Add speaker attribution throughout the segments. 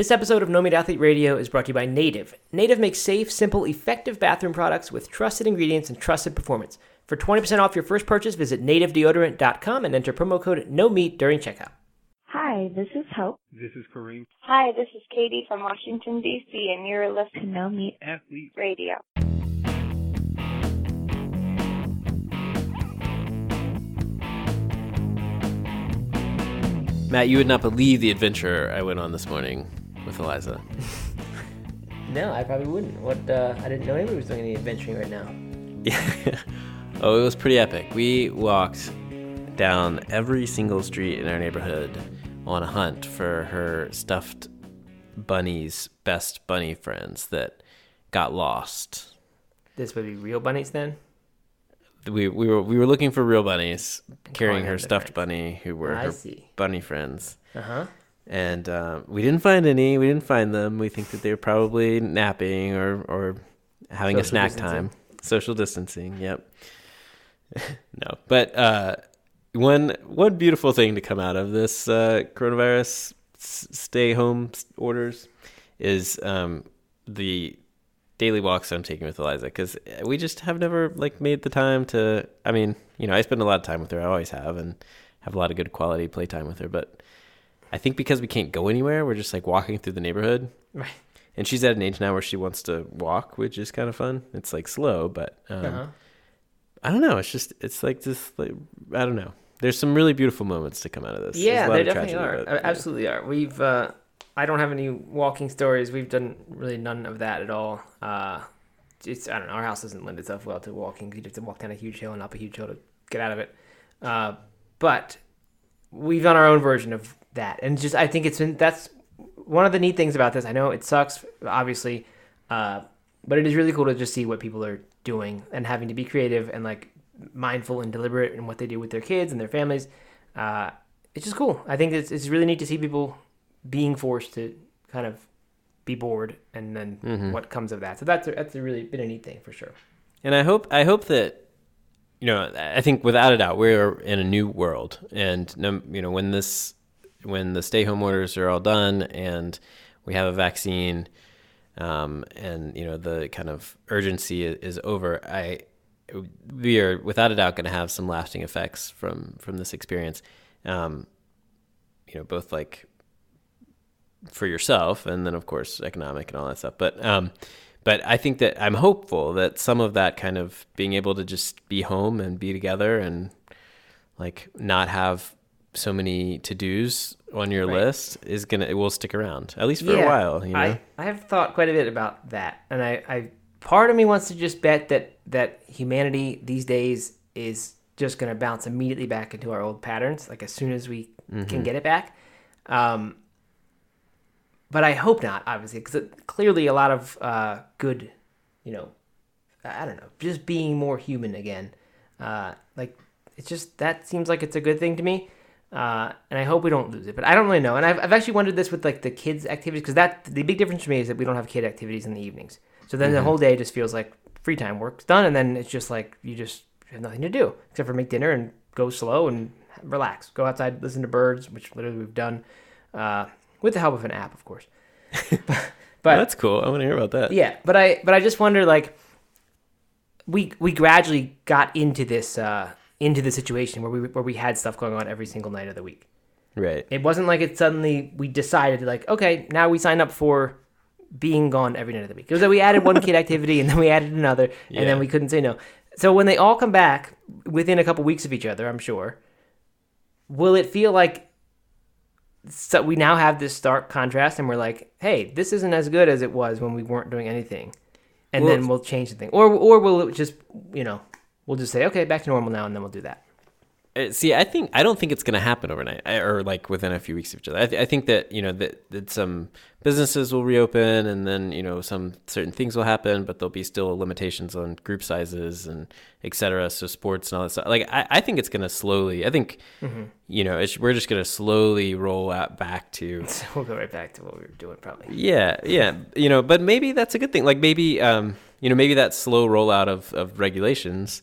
Speaker 1: This episode of No Meat Athlete Radio is brought to you by Native. Native makes safe, simple, effective bathroom products with trusted ingredients and trusted performance. For 20% off your first purchase, visit nativedeodorant.com and enter promo code NOMEAT during checkout.
Speaker 2: Hi, this is Hope.
Speaker 3: This is Kareem.
Speaker 4: Hi, this is Katie from Washington, D.C., and you're listening
Speaker 2: to No Meat
Speaker 3: Athlete
Speaker 4: Radio.
Speaker 5: Matt, you would not believe the adventure I went on this morning with Eliza.
Speaker 1: No, I probably wouldn't. What? Uh, I didn't know anybody was doing any adventuring right now.
Speaker 5: Yeah. oh, it was pretty epic. We walked down every single street in our neighborhood on a hunt for her stuffed bunnies, best bunny friends that got lost.
Speaker 1: This would be real bunnies then.
Speaker 5: We we were we were looking for real bunnies, carrying her stuffed bunny, who were
Speaker 1: I
Speaker 5: her
Speaker 1: see.
Speaker 5: bunny friends.
Speaker 1: Uh huh.
Speaker 5: And uh, we didn't find any. We didn't find them. We think that they were probably napping or or having a snack
Speaker 1: distancing.
Speaker 5: time, social distancing. Yep. no, but uh, one one beautiful thing to come out of this uh, coronavirus s- stay home orders is um, the daily walks I'm taking with Eliza because we just have never like made the time to. I mean, you know, I spend a lot of time with her. I always have, and have a lot of good quality playtime with her. But I think because we can't go anywhere, we're just like walking through the neighborhood.
Speaker 1: Right.
Speaker 5: And she's at an age now where she wants to walk, which is kind of fun. It's like slow, but um,
Speaker 1: Uh huh.
Speaker 5: I don't know. It's just it's like this. Like, I don't know. There's some really beautiful moments to come out of this.
Speaker 1: Yeah, there definitely
Speaker 5: tragedy,
Speaker 1: are.
Speaker 5: but, yeah.
Speaker 1: Absolutely are. We've. Uh, I don't have any walking stories. We've done really none of that at all. Uh, it's I don't know. Our house doesn't lend itself well to walking. You have to walk down a huge hill and up a huge hill to get out of it. Uh, but we've done our own version of that, and just I think it's been that's one of the neat things about this. I know it sucks, obviously, uh, but it is really cool to just see what people are doing and having to be creative and like mindful and deliberate in what they do with their kids and their families. Uh, it's just cool. I think it's it's really neat to see people being forced to kind of be bored and then
Speaker 5: Mm-hmm.
Speaker 1: what comes of that. So that's a, that's a really been a neat thing for sure.
Speaker 5: And I hope I hope that you know I think without a doubt we're in a new world, and no- you know when this when the stay home orders are all done and we have a vaccine, um, and you know the kind of urgency is over, I we are without a doubt going to have some lasting effects from from this experience. Um, you know, both like for yourself and then of course economic and all that stuff but um but i think that i'm hopeful that some of that kind of being able to just be home and be together and like not have so many to-dos on your
Speaker 1: Right.
Speaker 5: list is gonna it will stick around at least for a while you know
Speaker 1: I, I have thought quite a bit about that, and I, I part of me wants to just bet that that humanity these days is just going to bounce immediately back into our old patterns, like as soon as we
Speaker 5: Mm-hmm.
Speaker 1: can get it back. Um, but I hope not, obviously, because clearly a lot of uh, good, you know, I don't know, just being more human again. Uh, like it's just that seems like it's a good thing to me. Uh, and I hope we don't lose it, but I don't really know. And I've, I've actually wondered this with like the kids' activities because that the big difference for me is that we don't have kid activities in the evenings. So then the whole day just feels like free time work's done, and then it's just like you just have nothing to do except for make dinner and go slow and relax, go outside, listen to birds, which literally we've done uh, with the help of an app, of course. but
Speaker 5: that's cool i want to hear about that
Speaker 1: yeah, but I but I just wonder like we we gradually got into this uh into the situation where we where we had stuff going on every single night of the week.
Speaker 5: right
Speaker 1: It wasn't like it suddenly we decided like okay, now we sign up for being gone every night of the week. It was that we added one kid activity and then we added another and
Speaker 5: Yeah.
Speaker 1: then we couldn't say no. So when they all come back within a couple weeks of each other, I'm sure, will it feel like so we now have this stark contrast and we're like, hey, this isn't as good as it was when we weren't doing anything. And
Speaker 5: Well,
Speaker 1: then we'll change the thing. Or or will it just, you know, we'll just say, okay, back to normal now and then we'll do that.
Speaker 5: Uh, see i think i don't think it's going to happen overnight or like within a few weeks of each other i, th- I think that you know that, that some businesses will reopen and then you know some certain things will happen but there'll be still limitations on group sizes and et cetera so sports and all that stuff like i, I think it's going to slowly i think you know it's, we're just going to slowly roll out back to
Speaker 1: So we'll go right back to what we were doing probably.
Speaker 5: yeah, yeah, you know, but maybe that's a good thing. Like maybe, um, you know, maybe that slow rollout of of regulations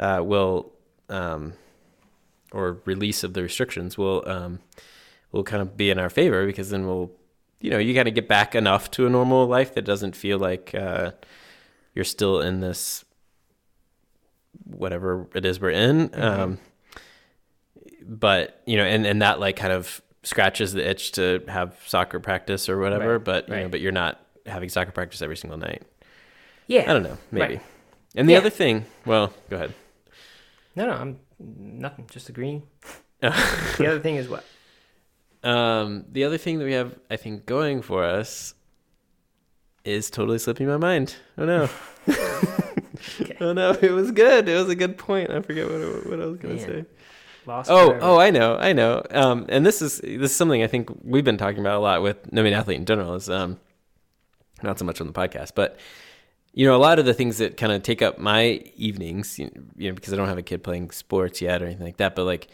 Speaker 5: uh, will, um, or release of the restrictions will, um, will kind of be in our favor because then we'll you know, you kind of get back enough to a normal life that doesn't feel like uh, you're still in this whatever it is we're in.
Speaker 1: Mm-hmm.
Speaker 5: Um, but you know, and and that like kind of scratches the itch to have soccer practice or whatever.
Speaker 1: Right,
Speaker 5: but you know,
Speaker 1: right.
Speaker 5: but you're not having soccer practice every single night.
Speaker 1: Yeah.
Speaker 5: I don't know, maybe.
Speaker 1: Right.
Speaker 5: And the
Speaker 1: Yeah.
Speaker 5: other thing, well, go ahead.
Speaker 1: No, no, I'm nothing. Just agreeing. the other thing is what?
Speaker 5: Um, the other thing that we have, I think, going for us is totally slipping my mind. Oh no. Oh no, it was good. It was a good point. I forget what it, what I was going to say.
Speaker 1: Lost.
Speaker 5: Oh,
Speaker 1: forever.
Speaker 5: oh, I know, I know. Um, and this is this is something I think we've been talking about a lot with No Meat Athlete in general. Is um, not so much on the podcast, but you know, a lot of the things that kind of take up my evenings, you know, because I don't have a kid playing sports yet or anything like that. But like,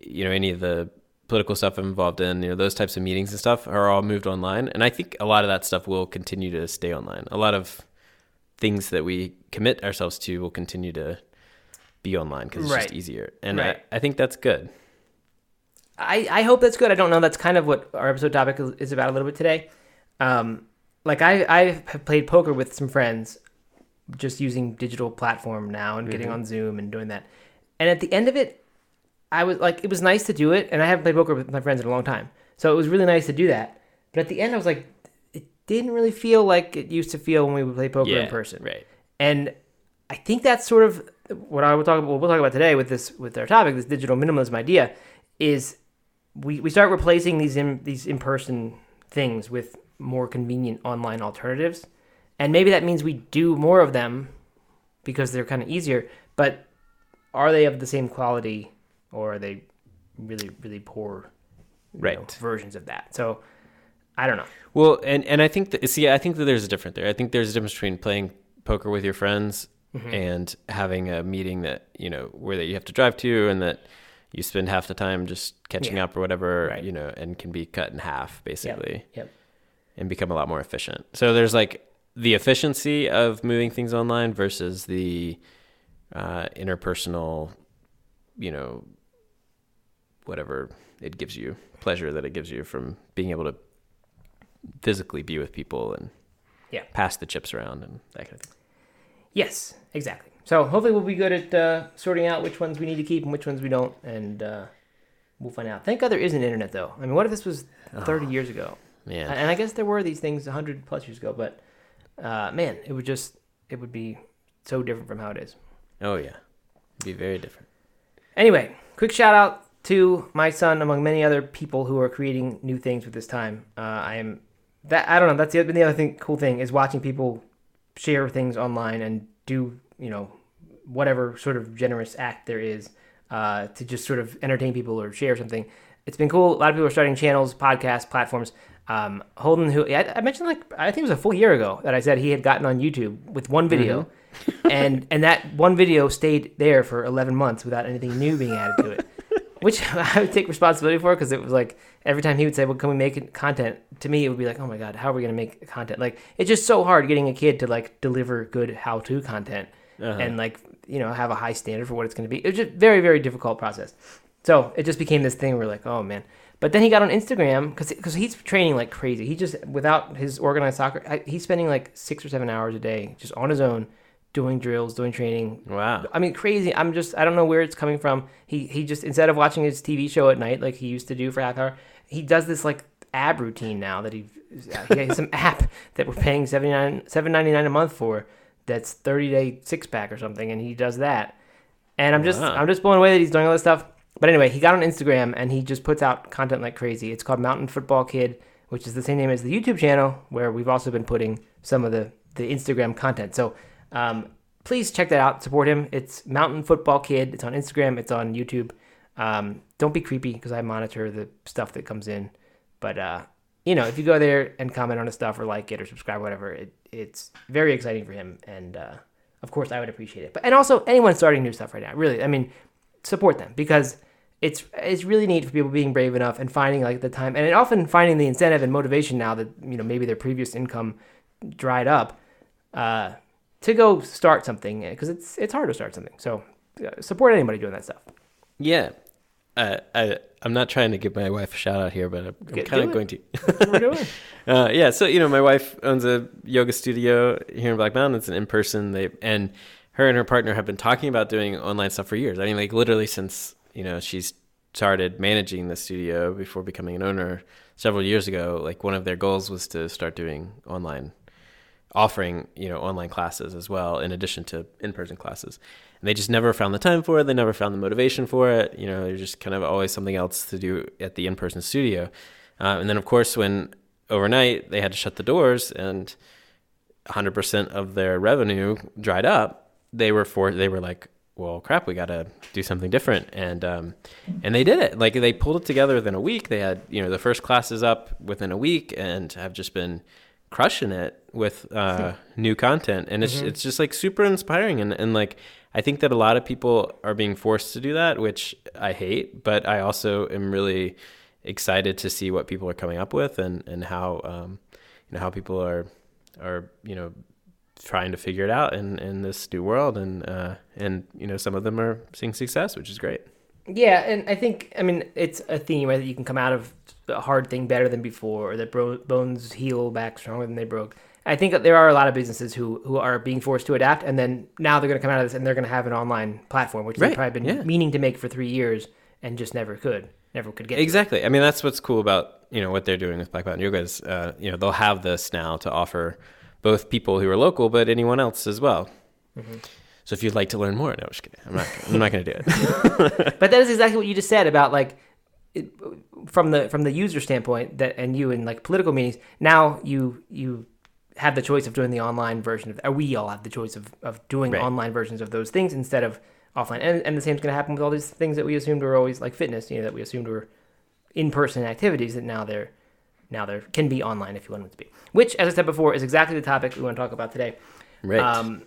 Speaker 5: you know, any of the political stuff I'm involved in, you know, those types of meetings and stuff are all moved online, and I think a lot of that stuff will continue to stay online. A lot of things that we commit ourselves to will continue to be online because it's
Speaker 1: Right.
Speaker 5: just easier, and
Speaker 1: Right.
Speaker 5: I, I think that's good.
Speaker 1: I, I hope that's good. I don't know. That's kind of what our episode topic is- is about a little bit today. Um, like I, I have played poker with some friends, just using digital platform now and getting mm-hmm. on Zoom and doing that. And at the end of it, I was like, it was nice to do it. And I haven't played poker with my friends in a long time, so it was really nice to do that. But at the end, I was like, it didn't really feel like it used to feel when we would play poker in person.
Speaker 5: right?
Speaker 1: And I think that's sort of what I will talk about. What we'll talk about today with this with our topic, this digital minimalism idea, is we, we start replacing these in, these in person things with more convenient online alternatives, and maybe that means we do more of them because they're kind of easier. But are they of the same quality, or are they really really poor you know, versions of that? So I don't know.
Speaker 5: Well, and and I think that see, I think that there's a difference there. I think there's a difference between playing poker with your friends
Speaker 1: Mm-hmm.
Speaker 5: and having a meeting that you know where that you have to drive to and that you spend half the time just catching
Speaker 1: Yeah.
Speaker 5: up or whatever,
Speaker 1: Right.
Speaker 5: you know, and can be cut in half basically
Speaker 1: Yep.
Speaker 5: And become a lot more efficient. So there's like the efficiency of moving things online versus the uh, interpersonal, you know, whatever it gives you, pleasure that it gives you from being able to physically be with people and
Speaker 1: Yeah.
Speaker 5: pass the chips around and that kind of thing.
Speaker 1: Yes, exactly. So hopefully we'll be good at uh, sorting out which ones we need to keep and which ones we don't, and uh, we'll find out. Thank God there is an internet, though. I mean, what if this was 30 years ago?
Speaker 5: Man,
Speaker 1: And I guess there were these things 100 plus years ago, but uh, man, it would just it would be so different from how it is.
Speaker 5: oh yeah, It'd be very different.
Speaker 1: Anyway, quick shout out to my son, among many other people who are creating new things with this time. Uh, I am that I don't know. That's the, the other thing. Cool thing is watching people share things online and do you know whatever sort of generous act there is uh, to just sort of entertain people or share something. It's been cool. A lot of people are starting channels, podcasts, platforms. Um, Holden, who I, I mentioned, like I think it was a full year ago that I said he had gotten on YouTube with one video, and and that one video stayed there for 11 months without anything new being added to it, which I would take responsibility for because it was like every time he would say, "Well, can we make content?" To me, it would be like, "Oh my god, how are we gonna make content?" Like it's just so hard getting a kid to like deliver good how-to content and like you know have a high standard for what it's gonna be. It was just very very difficult process. So it just became this thing where like, oh man. But then he got on Instagram because because he's training like crazy. He just without his organized soccer, I, he's spending like six or seven hours a day just on his own, doing drills, doing training.
Speaker 5: Wow.
Speaker 1: I mean, crazy. I'm just I don't know where it's coming from. He he just instead of watching his TV show at night like he used to do for half hour, he does this like ab routine now that he he has some app that we're paying 79 7.99 a month for. That's 30 day six pack or something, and he does that. And I'm just
Speaker 5: Wow.
Speaker 1: I'm just blown away that he's doing all this stuff. But anyway, he got on Instagram and he just puts out content like crazy. It's called Mountain Football Kid, which is the same name as the YouTube channel where we've also been putting some of the the Instagram content. So um, please check that out. Support him. It's Mountain Football Kid. It's on Instagram. It's on YouTube. Um, don't be creepy because I monitor the stuff that comes in. But uh, you know, if you go there and comment on his stuff or like it or subscribe, whatever, it, it's very exciting for him. And uh, of course, I would appreciate it. But and also anyone starting new stuff right now, really, I mean, support them because it's it's really neat for people being brave enough and finding like the time and often finding the incentive and motivation now that you know maybe their previous income dried up uh, to go start something because it's it's hard to start something. So uh, support anybody doing that stuff.
Speaker 5: Yeah. uh, I I'm not trying to give my wife a shout out here, but I'm, I'm kind of going to.
Speaker 1: We're doing.
Speaker 5: Uh, yeah, so you know, my wife owns a yoga studio here in Black Mountain. It's an in person. They and her and her partner have been talking about doing online stuff for years. I mean, like literally since you know she's started managing the studio before becoming an owner several years ago. Like one of their goals was to start doing online, offering you know online classes as well in addition to in person classes. And they just never found the time for it. They never found the motivation for it. You know, there's just kind of always something else to do at the in person studio. Uh, and then, of course, when overnight they had to shut the doors and 100% of their revenue dried up, they were for they were like, well, crap, we got to do something different. And um, and they did it. Like they pulled it together within a week. They had you know the first classes up within a week and have just been crushing it with uh, new content. And it's it's just like super inspiring. And and like I think that a lot of people are being forced to do that, which I hate. But I also am really excited to see what people are coming up with and and how um, you know how people are are you know trying to figure it out in in this new world and uh and you know some of them are seeing success which is great
Speaker 1: Yeah, and I think I mean it's a theme right that you can come out of a hard thing better than before, or that bro- bones heal back stronger than they broke. I think that there are a lot of businesses who who are being forced to adapt, and then now they're going to come out of this and they're going to have an online platform, which they've probably been
Speaker 5: yeah.
Speaker 1: meaning to make for three years and just never could, never could get.
Speaker 5: exactly i mean that's what's cool about you know what they're doing with black mountain yoga is uh you know they'll have this now to offer both people who are local but anyone else as well mm-hmm. so if you'd like to learn more no I'm just kidding i'm not i'm not gonna do it
Speaker 1: But that is exactly what you just said about like it, from the from the user standpoint that and you in like political meetings. Now you you have the choice of doing the online version of. Or we all have the choice of of doing
Speaker 5: Right.
Speaker 1: online versions of those things instead of offline. And and the same is going to happen with all these things that we assumed were always like fitness. You know that we assumed were in person activities that now they're now there can be online if you want them to be. Which, as I said before, is exactly the topic we want to talk about today.
Speaker 5: right
Speaker 1: Um,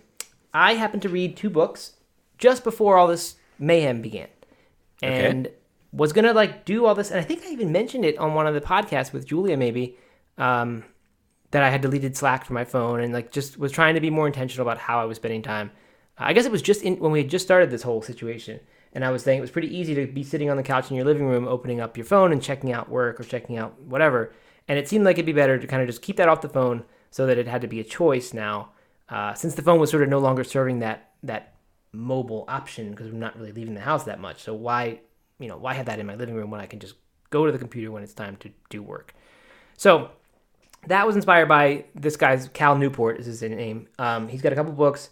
Speaker 1: I happened to read two books just before all this mayhem began,
Speaker 5: Okay.
Speaker 1: and was gonna like do all this. And I think I even mentioned it on one of the podcasts with Julia, maybe um, that I had deleted Slack from my phone and like just was trying to be more intentional about how I was spending time. I guess it was just in when we had just started this whole situation, and I was saying it was pretty easy to be sitting on the couch in your living room, opening up your phone and checking out work or checking out whatever. And it seemed like it'd be better to kind of just keep that off the phone, so that it had to be a choice now, uh, since the phone was sort of no longer serving that that mobile option because I'm not really leaving the house that much. So why, you know, why have that in my living room when I can just go to the computer when it's time to do work? So that was inspired by this guy's Cal Newport is his name. Um, he's got a couple books.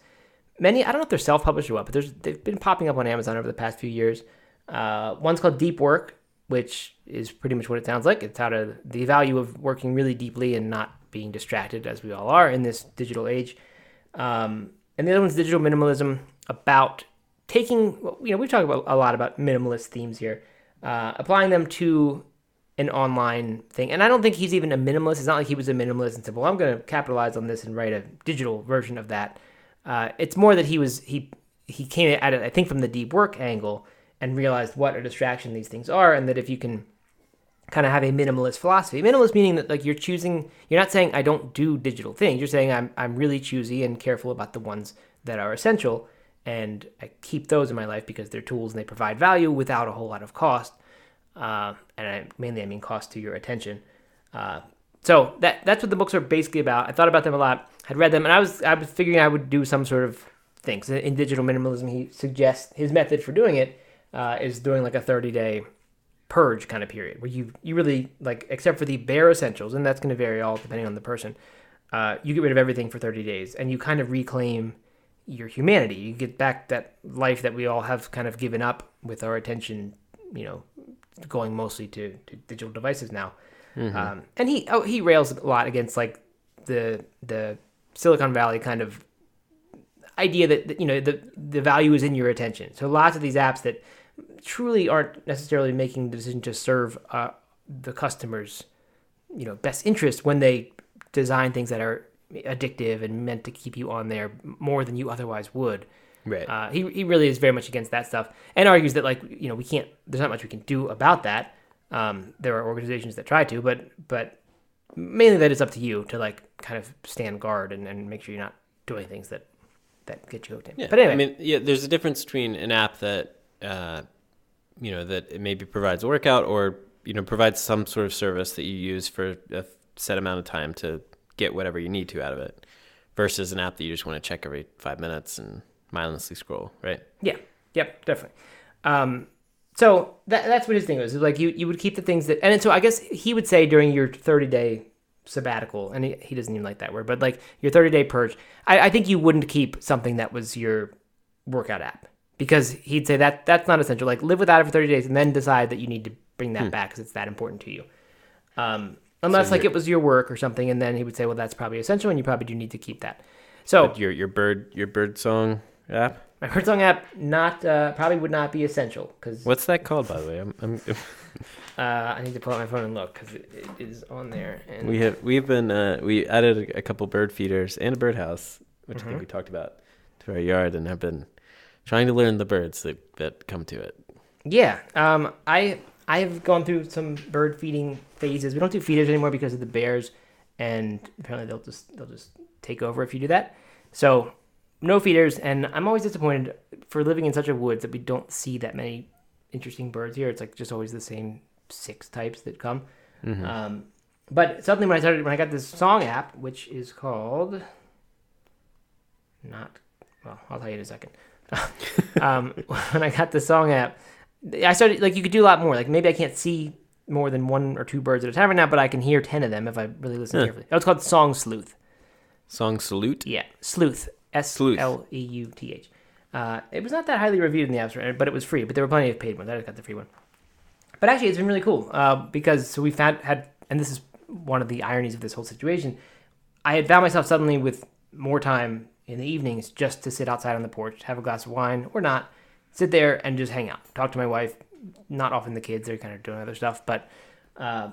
Speaker 1: Many I don't know if they're self-published or what, but they've been popping up on Amazon over the past few years. Uh, one's called Deep Work, which is pretty much what it sounds like. It's how to the value of working really deeply and not being distracted, as we all are in this digital age. Um, and the other one's Digital Minimalism, about taking you know we've talked about a lot about minimalist themes here, uh, applying them to an online thing. And I don't think he's even a minimalist. It's not like he was a minimalist and said, "Well, I'm going to capitalize on this and write a digital version of that." Uh, it's more that he was he he came at it, I think, from the deep work angle and realized what a distraction these things are, and that if you can kind of have a minimalist philosophy, minimalist meaning that like you're choosing, you're not saying I don't do digital things. You're saying I'm I'm really choosy and careful about the ones that are essential, and I keep those in my life because they're tools and they provide value without a whole lot of cost uh, and I, mainly I mean cost to your attention. Uh, so that that's what the books are basically about. I thought about them a lot. Had read them, and I was I was figuring I would do some sort of things in digital minimalism. He suggests his method for doing it uh, is doing like a thirty day purge kind of period where you you really like except for the bare essentials, and that's going to vary all depending on the person. Uh, you get rid of everything for thirty days, and you kind of reclaim your humanity. You get back that life that we all have kind of given up with our attention, you know, going mostly to, to digital devices now. Um, and he oh, he rails a lot against like the the Silicon Valley kind of idea that that, you know the the value is in your attention. So lots of these apps that truly aren't necessarily making the decision to serve uh, the customer's you know best interest when they design things that are addictive and meant to keep you on there more than you otherwise would.
Speaker 5: right
Speaker 1: Uh, he, he really is very much against that stuff and argues that like you know we can't there's not much we can do about that. Um, there are organizations that try to, but but mainly that it's up to you to like kind of stand guard and, and make sure you're not doing things that that get you hooked in.
Speaker 5: Yeah,
Speaker 1: But anyway,
Speaker 5: I mean, yeah, there's a difference between an app that uh, you know that it maybe provides a workout or you know provides some sort of service that you use for a set amount of time to get whatever you need to out of it, versus an app that you just want to check every five minutes and mindlessly scroll, right?
Speaker 1: Yeah. Yep. Definitely. Um, so that, that's what his thing was. Like you, you would keep the things that, and so I guess he would say during your 30 day sabbatical, and he, he doesn't even like that word, but like your 30 day purge, I, I think you wouldn't keep something that was your workout app because he'd say that that's not essential. Like live without it for 30 days and then decide that you need to bring that back because it's that important to you. Um, unless
Speaker 5: So
Speaker 1: like it was your work or something, and then he would say, well, that's probably essential, and you probably do need to keep that. So
Speaker 5: But your your bird your bird song app.
Speaker 1: my Birdsong app not uh, probably would not be essential because
Speaker 5: What's that called, by the way? I'm, I'm,
Speaker 1: uh, I need to pull out my phone and look because it, it is on there. And
Speaker 5: we have we've been uh, we added a, a couple bird feeders and a birdhouse, which I
Speaker 1: Mm-hmm.
Speaker 5: think we talked about, to our yard, and have been trying to learn the birds that, that come to it.
Speaker 1: yeah, um, I I have gone through some bird feeding phases. We don't do feeders anymore because of the bears, and apparently they'll just they'll just take over if you do that. So no feeders, and I'm always disappointed for living in such a woods that we don't see that many interesting birds here. It's like just always the same six types that come. Um, but suddenly when I started when I got this song app, which is called not well, I'll tell you in a second. um, when I got the song app, I started like you could do a lot more. Like maybe I can't see more than one or two birds at a time right now, but I can hear ten of them if I really listen
Speaker 5: Huh.
Speaker 1: carefully. Oh, it's called Song Sleuth.
Speaker 5: Song salute.
Speaker 1: Yeah, Sleuth. S L E U T H. Uh, it was not that highly reviewed in the App Store, but it was free. But there were plenty of paid ones. I just got the free one. But actually, it's been really cool uh, because so we've had, had, and this is one of the ironies of this whole situation. I had found myself suddenly with more time in the evenings just to sit outside on the porch, have a glass of wine or not, sit there and just hang out, talk to my wife. Not often the kids; they're kind of doing other stuff, but uh,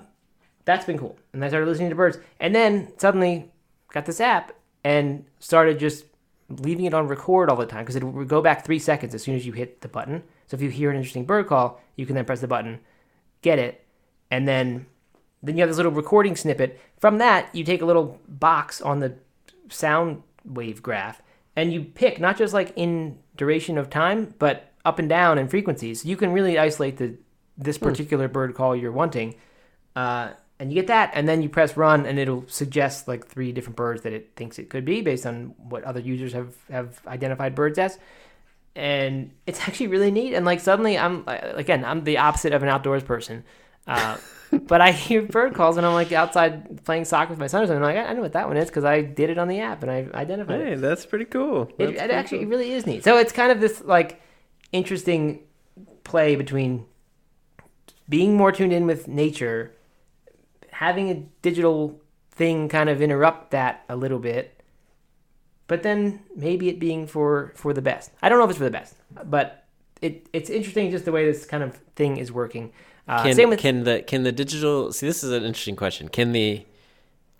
Speaker 1: that's been cool. And I started listening to birds, and then suddenly got this app and started just leaving it on record all the time because it would go back three seconds as soon as you hit the button. So if you hear an interesting bird call, you can then press the button, get it, and then then you have this little recording snippet. From that, you take a little box on the sound wave graph and you pick not just like in duration of time, but up and down in frequencies. You can really isolate the this particular bird call you're wanting. Uh, and you get that, and then you press run, and it'll suggest like three different birds that it thinks it could be based on what other users have have identified birds as. And it's actually really neat. And like suddenly, I'm uh, again, I'm the opposite of an outdoors person, uh, but I hear bird calls, and I'm like outside playing soccer with my son, or something. I'm like, I know what that one is because I did it on the app and I identified it.
Speaker 5: Hey, that's pretty cool.
Speaker 1: It,
Speaker 5: That's
Speaker 1: it
Speaker 5: pretty
Speaker 1: actually
Speaker 5: cool.
Speaker 1: really is neat. So it's kind of this like interesting play between being more tuned in with nature, having a digital thing kind of interrupt that a little bit, but then maybe it being for for the best. I don't know if it's for the best, but it it's interesting just the way this kind of thing is working. Uh,
Speaker 5: can,
Speaker 1: same with
Speaker 5: can the can the digital see this is an interesting question can the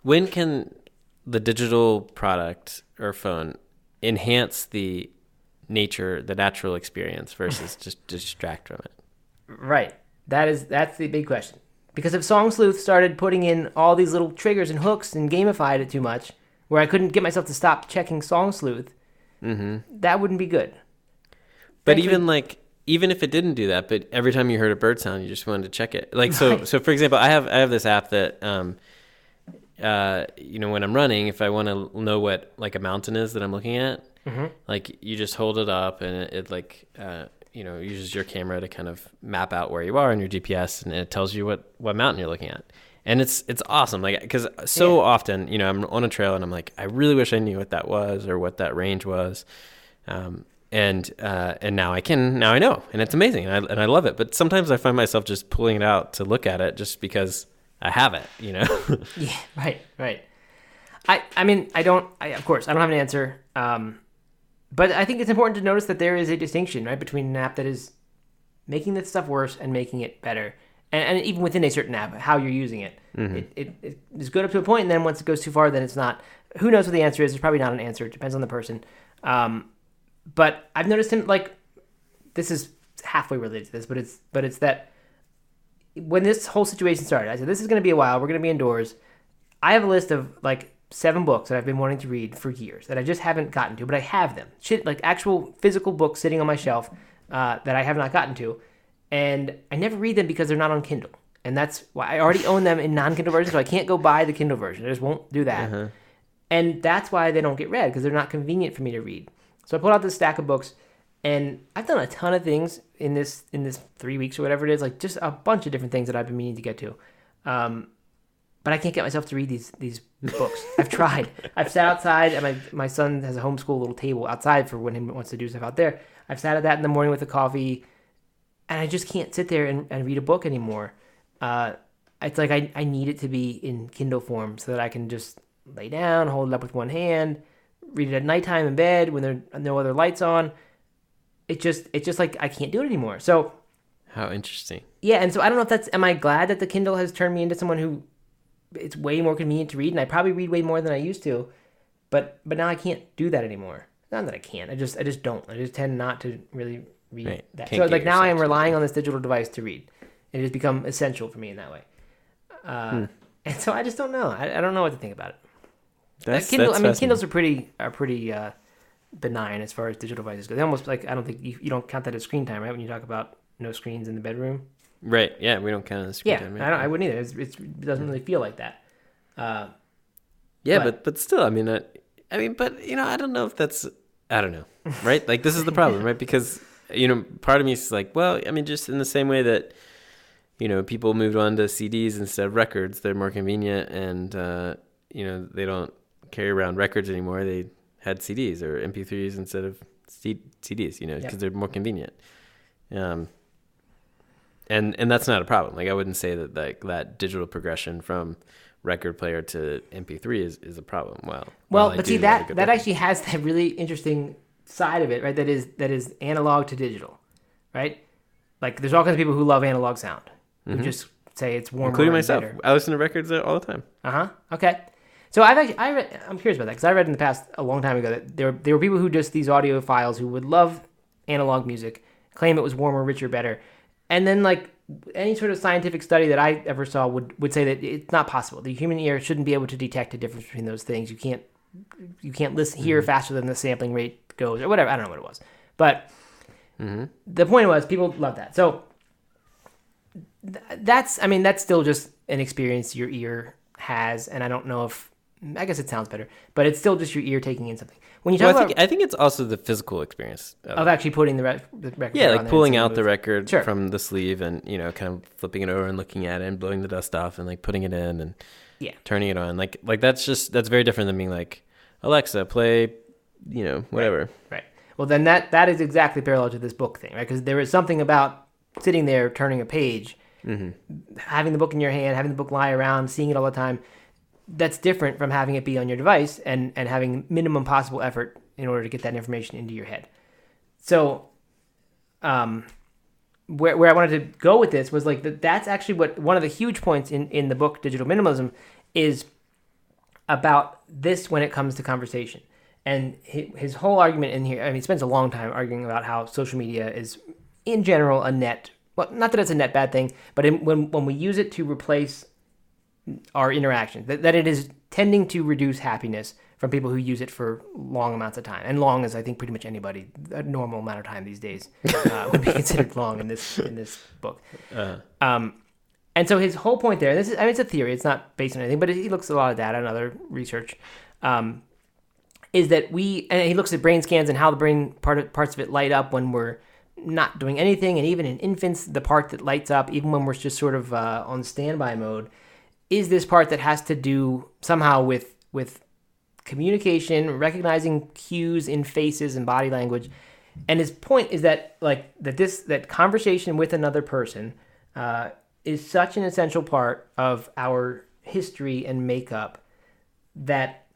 Speaker 5: when can the digital product or phone enhance the nature the natural experience versus just distract from it
Speaker 1: Right. That is that's the big question. Because if Song Sleuth started putting in all these little triggers and hooks and gamified it too much, where I couldn't get myself to stop checking Song Sleuth, that wouldn't be good.
Speaker 5: but even like even if it didn't do that but every time you heard a bird sound you just wanted to check it. Like so
Speaker 1: Right.
Speaker 5: so for example i have i have this app that um uh you know when i'm running if i want to know what like a mountain is that i'm looking at like you just hold it up and it, it like uh you know uses your camera to kind of map out where you are on your gps and it tells you what what mountain you're looking at. And it's it's awesome. Like because so
Speaker 1: Yeah.
Speaker 5: often you know i'm on a trail and i'm like i really wish i knew what that was or what that range was. Um, and uh, and now I can now I know, and it's amazing, and I and I love it. But sometimes I find myself just pulling it out to look at it just because I have it, you know.
Speaker 1: Yeah, right, right. I I mean, I don't I of course, I don't have an answer. Um but I think it's important to notice that there is a distinction, right, between an app that is making this stuff worse and making it better. And, and even within a certain app, how you're using it. It, it. It is good up to a point, and then once it goes too far, then it's not. Who knows what the answer is? There's probably not an answer. It depends on the person. Um, but I've noticed him like this is halfway related to this, but it's but it's that when this whole situation started, I said this is going to be a while. We're going to be indoors. I have a list of like seven books that I've been wanting to read for years that I just haven't gotten to, but I have them. Shit, like actual physical books sitting on my shelf uh, that I have not gotten to. and I never read them because they're not on Kindle, and that's why I already own them in non-Kindle version, so I can't go buy the Kindle version. I just won't do that, and that's why they don't get read because they're not convenient for me to read. So I pulled out this stack of books, and I've done a ton of things in this in this three weeks or whatever it is, like just a bunch of different things that I've been meaning to get to. Um, but I can't get myself to read these these books. I've tried. I've sat outside, and my my son has a homeschool little table outside for when he wants to do stuff out there. I've sat at that in the morning with a coffee, and I just can't sit there and, and read a book anymore. Uh, it's like I, I need it to be in Kindle form so that I can just lay down, hold it up with one hand, read it at nighttime in bed when there are no other lights on. It just it's just like I can't do it anymore. So
Speaker 5: How interesting.
Speaker 1: yeah, and so I don't know if that's. Am I glad that the Kindle has turned me into someone who it's way more convenient to read, and I probably read way more than I used to, but but now I can't do that anymore. Not that I can't. I just I just don't. I just tend not to really read
Speaker 5: Right.
Speaker 1: that.
Speaker 5: Can't
Speaker 1: So like now I am relying on this digital device to read. It has become essential for me in that way. Uh,
Speaker 5: Hmm.
Speaker 1: And so I just don't know. I, I don't know what to think about it.
Speaker 5: That's,
Speaker 1: Kindle,
Speaker 5: that's
Speaker 1: I mean. Kindles are pretty are pretty uh, benign as far as digital devices go. They almost like I don't think you, you don't count that as screen time, right? When you talk about no screens in the bedroom.
Speaker 5: Right. Yeah, we don't count it as screen
Speaker 1: Yeah,
Speaker 5: time.
Speaker 1: I, I wouldn't either. It's, it's, it doesn't really feel like that. Uh,
Speaker 5: Yeah,
Speaker 1: But-
Speaker 5: but but still, I mean, I, I mean, but you know, I don't know if that's, I don't know, right? Like this is the problem, right? Because you know, part of me is like, well, I mean, just in the same way that, you know, people moved on to CDs instead of records, they're more convenient, and uh, you know, they don't carry around records anymore. They had CDs or MP3s instead of C- CDs, you know, because
Speaker 1: Yep.
Speaker 5: they're more convenient. Um, and and that's not a problem. Like I wouldn't say that like that digital progression from record player to MP3 is, is a problem. Well,
Speaker 1: well, but see that that
Speaker 5: record.
Speaker 1: actually has that really interesting side of it, right? That is that is analog to digital, right? Like there's all kinds of people who love analog sound, who just say it's warmer,
Speaker 5: Mm-hmm. including myself.
Speaker 1: better.
Speaker 5: I listen to records all the time.
Speaker 1: Uh huh. Okay. So I've actually I read, I'm curious about that because I read in the past a long time ago that there there were people who just these audiophiles who would love analog music, claim it was warmer, richer, better, and then like any sort of scientific study that I ever saw would would say that it's not possible. The human ear shouldn't be able to detect a difference between those things. You can't you can't listen hear mm-hmm. faster than the sampling rate goes or whatever. I don't know what it was, but mm-hmm. the point was people love that. So th- that's I mean that's still just an experience your ear has, and I don't know if I guess it sounds better, but it's still just your ear taking in something. When you
Speaker 5: Well,
Speaker 1: talk
Speaker 5: I
Speaker 1: about
Speaker 5: think I think it's also the physical experience. Of,
Speaker 1: of actually putting the, re- the record
Speaker 5: yeah, like pulling out the record
Speaker 1: Sure.
Speaker 5: from the sleeve and you know, kind of flipping it over and looking at it and blowing the dust off and like putting it in and
Speaker 1: Yeah.
Speaker 5: turning it on. Like like that's just that's very different than being like Alexa, play, you know, whatever.
Speaker 1: Right. Well, then that that is exactly parallel to this book thing, right? Because there is something about sitting there turning a page, mm-hmm. having the book in your hand, having the book lie around, seeing it all the time. That's different from having it be on your device and and having minimum possible effort in order to get that information into your head. So, um, where where I wanted to go with this was like that. That's actually what one of the huge points in in the book Digital Minimalism is about this when it comes to conversation. And his whole argument in here, I mean, he spends a long time arguing about how social media is, in general, a net. Well, not that it's a net bad thing, but in, when when we use it to replace our interaction, that, that it is tending to reduce happiness from people who use it for long amounts of time. And long as I think pretty much anybody, a normal amount of time these days, uh, would be considered long in this in this book. Um, and so his whole point there, this is, I mean, it's a theory, it's not based on anything, but he looks at a lot of data and other research, um, is that we, and he looks at brain scans and how the brain part of, parts of it light up when we're not doing anything. And even in infants, the part that lights up, even when we're just sort of uh, on standby mode, is this part that has to do somehow with, with communication, recognizing cues in faces and body language. And his point is that like that this that conversation with another person uh, is such an essential part of our history and makeup that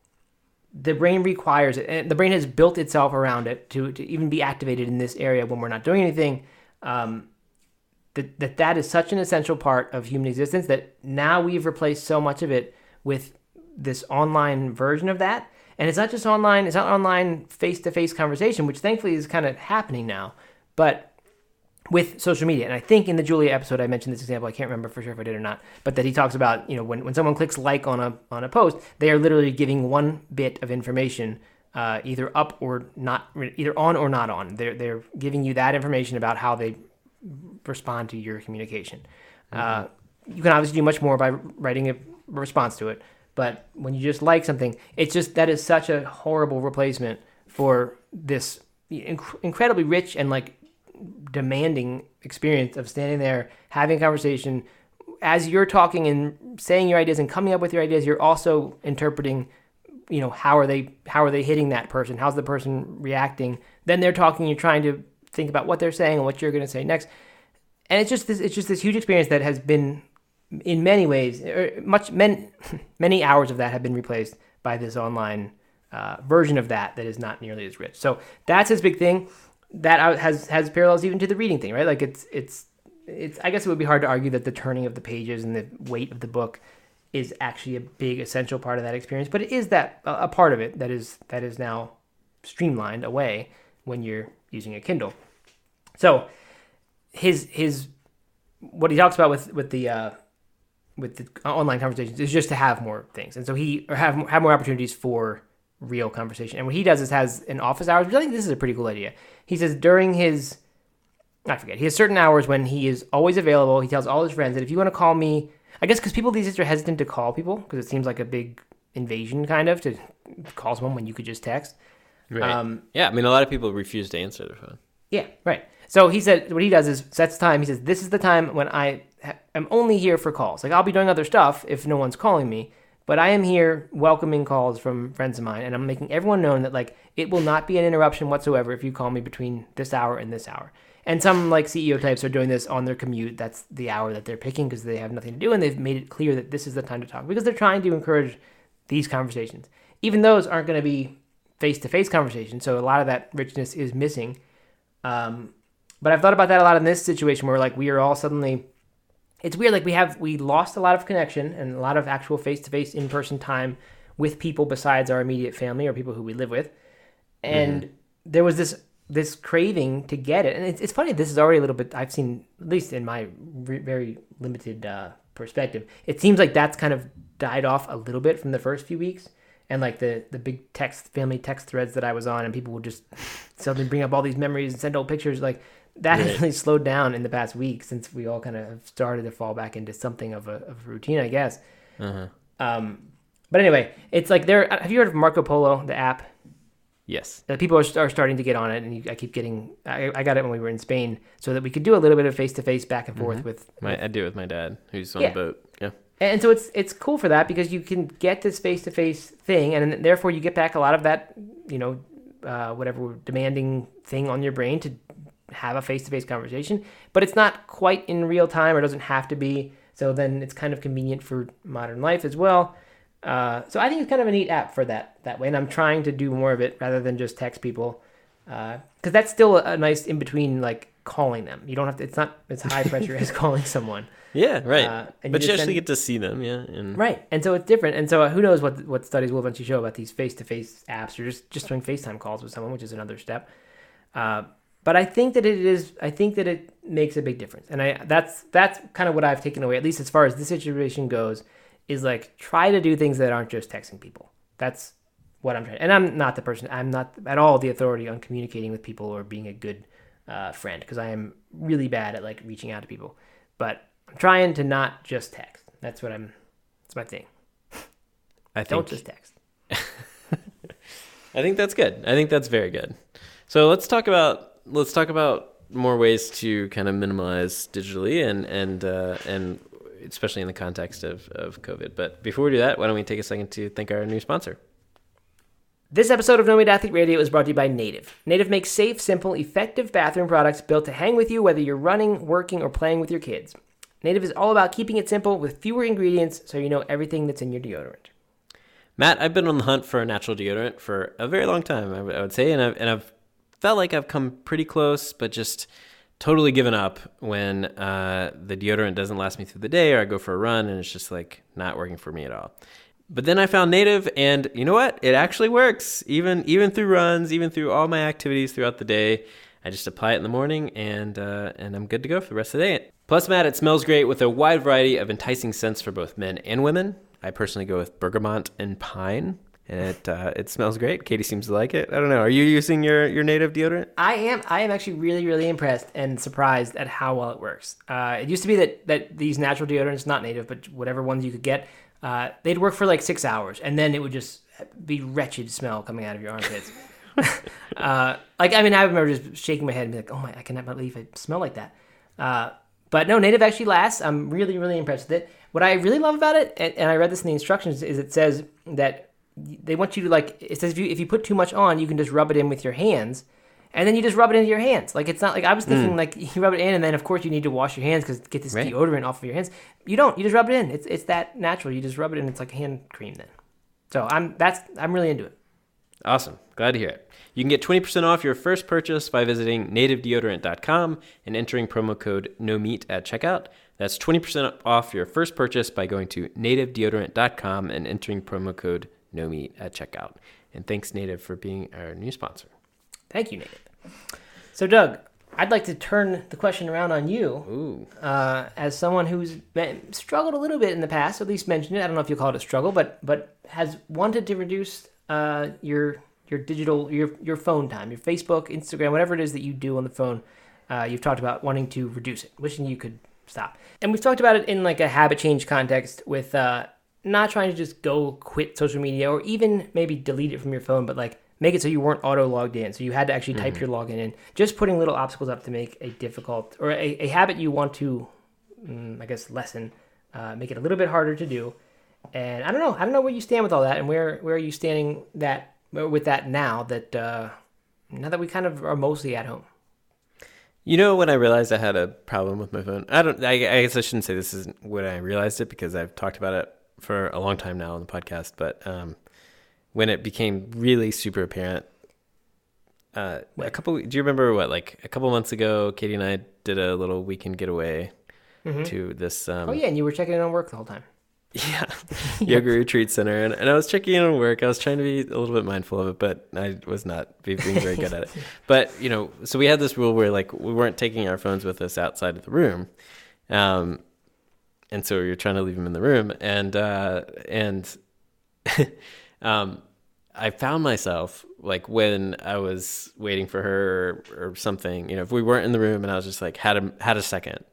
Speaker 1: the brain requires it, and the brain has built itself around it to, to even be activated in this area when we're not doing anything. Um, that, that that is such an essential part of human existence that now we've replaced so much of it with this online version of that. And it's not just online it's not online face-to-face conversation which thankfully is kind of happening now but with social media. And i think in the julia episode i mentioned this example i can't remember for sure if i did or not but that he talks about you know when, when someone clicks like on a on a post they are literally giving one bit of information uh, either up or not either on or not on. They're, they're giving you that information about how they respond to your communication. Uh, you can obviously do much more by writing a response to it, but when you just like something, it's just that is such a horrible replacement for this inc- incredibly rich and like demanding experience of standing there having a conversation. As you're talking and saying your ideas and coming up with your ideas you're also interpreting you know how are they how are they hitting that person? How's the person reacting? Then they're talking you're trying to think about what they're saying and what you're going to say next. And it's just this it's just this huge experience that has been in many ways er, much many many hours of that have been replaced by this online uh, version of that that is not nearly as rich. So that's his big thing. That has has parallels even to the reading thing right? Like it's it's it's i guess it would be hard to argue that the turning of the pages and the weight of the book is actually a big essential part of that experience but it is that a a part of it that is that is now streamlined away when you're using a kindle so his his what he talks about with with the uh, with the online conversations is just to have more things, and so he or have have more opportunities for real conversation. And what he does is has an office hours, which I think this is a pretty cool idea. He says during his I forget he has certain hours when he is always available. He tells all his friends that if you want to call me, I guess because people these days are hesitant to call people because it seems like a big invasion kind of to call someone when you could just text.
Speaker 5: Right.
Speaker 1: Um,
Speaker 5: yeah, I mean, a lot of people refuse to answer their phone.
Speaker 1: Yeah, right. So he said what he does is sets time. He says this is the time when I ha- am only here for calls. Like I'll be doing other stuff if no one's calling me, but I am here welcoming calls from friends of mine, and I'm making everyone known that like it will not be an interruption whatsoever if you call me between this hour and this hour. And some like CEO types are doing this on their commute. That's the hour that they're picking because they have nothing to do, and they've made it clear that this is the time to talk because they're trying to encourage these conversations. Even those aren't going to be face to face conversation. so a lot of that richness is missing. Um, but I've thought about that a lot in this situation where like we are all suddenly it's weird like we have we lost a lot of connection and a lot of actual face-to-face in-person time with people besides our immediate family or people who we live with and there was this this craving to get it and it's, it's funny this is already a little bit i've seen at least in my re- very limited uh, perspective it seems like that's kind of died off a little bit from the first few weeks and like the the big text family text threads that i was on and people would just suddenly bring up all these memories and send old pictures like that has really slowed down in the past week since we all kind of have started to fall back into something of a, of a routine i guess
Speaker 5: Uh-huh.
Speaker 1: um, but anyway it's like there have you heard of marco polo the app
Speaker 5: Yes.
Speaker 1: that people are, are starting to get on it and you, i keep getting I, I got it when we were in spain so that we could do a little bit of face-to-face back and forth with
Speaker 5: My, I do it with my dad, who's on
Speaker 1: Yeah.
Speaker 5: the boat. Yeah.
Speaker 1: And so it's it's cool for that because you can get this face-to-face thing and therefore you get back a lot of that you know uh, whatever demanding thing on your brain to have a face-to-face conversation. But it's not quite in real time or doesn't have to be. So then it's kind of convenient for modern life as well. Uh, so i think it's kind of a neat app for that that way. And i'm trying to do more of it rather than just text people because that's still a, a nice in between like calling them you don't have to it's not as high pressure as calling someone
Speaker 5: Yeah, right.
Speaker 1: Uh, and
Speaker 5: but
Speaker 1: you
Speaker 5: you actually
Speaker 1: send-
Speaker 5: get to see them, yeah. And
Speaker 1: Right, and so it's different, and so uh, who knows what what studies will eventually show about these face to face apps or just just doing FaceTime calls with someone, which is another step. Uh, but I think that it is. I think that it makes a big difference, and I that's that's kind of what I've taken away, at least as far as this situation goes, is like try to do things that aren't just texting people. That's what I'm trying. And I'm not the person. I'm not at all the authority on communicating with people or being a good uh, friend because I am really bad at like reaching out to people. But I'm trying to not just text. That's what I'm. That's my thing.
Speaker 5: I think
Speaker 1: Don't just text.
Speaker 5: I think that's good. I think that's very good. So let's talk about let's talk about more ways to kind of minimize digitally and and uh, and especially in the context of, of COVID. But before we do that, why don't we take a second to thank our new sponsor?
Speaker 1: This episode of No Meat Athlete Radio is brought to you by Native. Native makes safe, simple, effective bathroom products built to hang with you whether you're running, working, or playing with your kids. Native is all about keeping it simple with fewer ingredients so you know everything that's in your deodorant.
Speaker 5: Matt, I've been on the hunt for a natural deodorant for a very long time, I would- I would say, and I've, and I've felt like I've come pretty close, but just totally given up when uh, the deodorant doesn't last me through the day or I go for a run and it's just like not working for me at all. But then I found Native, and you know what? It actually works. Even even through runs, even through all my activities throughout the day, I just apply it in the morning, and uh, and I'm good to go for the rest of the day. Plus, Matt, it smells great with a wide variety of enticing scents for both men and women. I personally go with bergamot and pine. and it uh, it smells great. Katie seems to like it. I don't know. Are you using your your native deodorant?
Speaker 1: I am. I am actually really, really impressed and surprised at how well it works. Uh, it used to be that that these natural deodorants, not native, but whatever ones you could get, uh, they'd work for like six hours, and then it would just be wretched smell coming out of your armpits. uh, like I mean, I remember just shaking my head and be like, "Oh my, I cannot believe it smell like that." Uh, but no, native actually lasts. I'm really, really impressed with it. What I really love about it, and, and I read this in the instructions, is it says that they want you to like. It says if you if you put too much on, you can just rub it in with your hands, and then you just rub it into your hands. Like it's not like I was hmm. thinking like you rub it in, and then of course you need to wash your hands because get this
Speaker 5: Right.
Speaker 1: deodorant off of your hands. You don't. You just rub it in. It's it's that natural. You just rub it in. It's like hand cream then. So I'm that's I'm really into it.
Speaker 5: Awesome. Glad to hear it. You can get 20% off your first purchase by visiting nativedeodorant.com and entering promo code NOMEAT at checkout. That's 20% off your first purchase by going to nativedeodorant.com and entering promo code NOMEAT at checkout. And thanks, Native, for being our new sponsor.
Speaker 1: Thank you, Native. So Doug, I'd like to turn the question around on you.
Speaker 5: Ooh.
Speaker 1: uh, as someone who's been, struggled a little bit in the past, at least mentioned it. I don't know if you call it a struggle, but but has wanted to reduce uh, your your digital your your phone time, your Facebook, Instagram, whatever it is that you do on the phone. Uh, you've talked about wanting to reduce it, wishing you could stop, and we've talked about it in like a habit change context with uh, not trying to just go quit social media or even maybe delete it from your phone, but like make it so you weren't auto logged in, so you had to actually type your login in. Just putting little obstacles up to make a difficult or a, a habit you want to mm, I guess lessen, uh, make it a little bit harder to do. And I don't know, I don't know where you stand with all that, and where where are you standing that with that now that uh, now that we kind of are mostly at home.
Speaker 5: You know when I realized I had a problem with my phone? I don't. I, I guess I shouldn't say this isn't when I realized it because I've talked about it for a long time now on the podcast. But um, when it became really super apparent, uh, a couple. Do you remember what? Like a couple months ago, Katie and I did a little weekend getaway to this. Um,
Speaker 1: Oh yeah, and you were checking in on work the whole time.
Speaker 5: yeah, yoga retreat center, and, and I was checking in on work. I was trying to be a little bit mindful of it, but I was not being very good at it. But you know, so we had this rule where like we weren't taking our phones with us outside of the room, um, and so we were trying to leave them in the room, and uh, and um, I found myself like when I was waiting for her or, or something, you know, if we weren't in the room and I was just like had a had a second,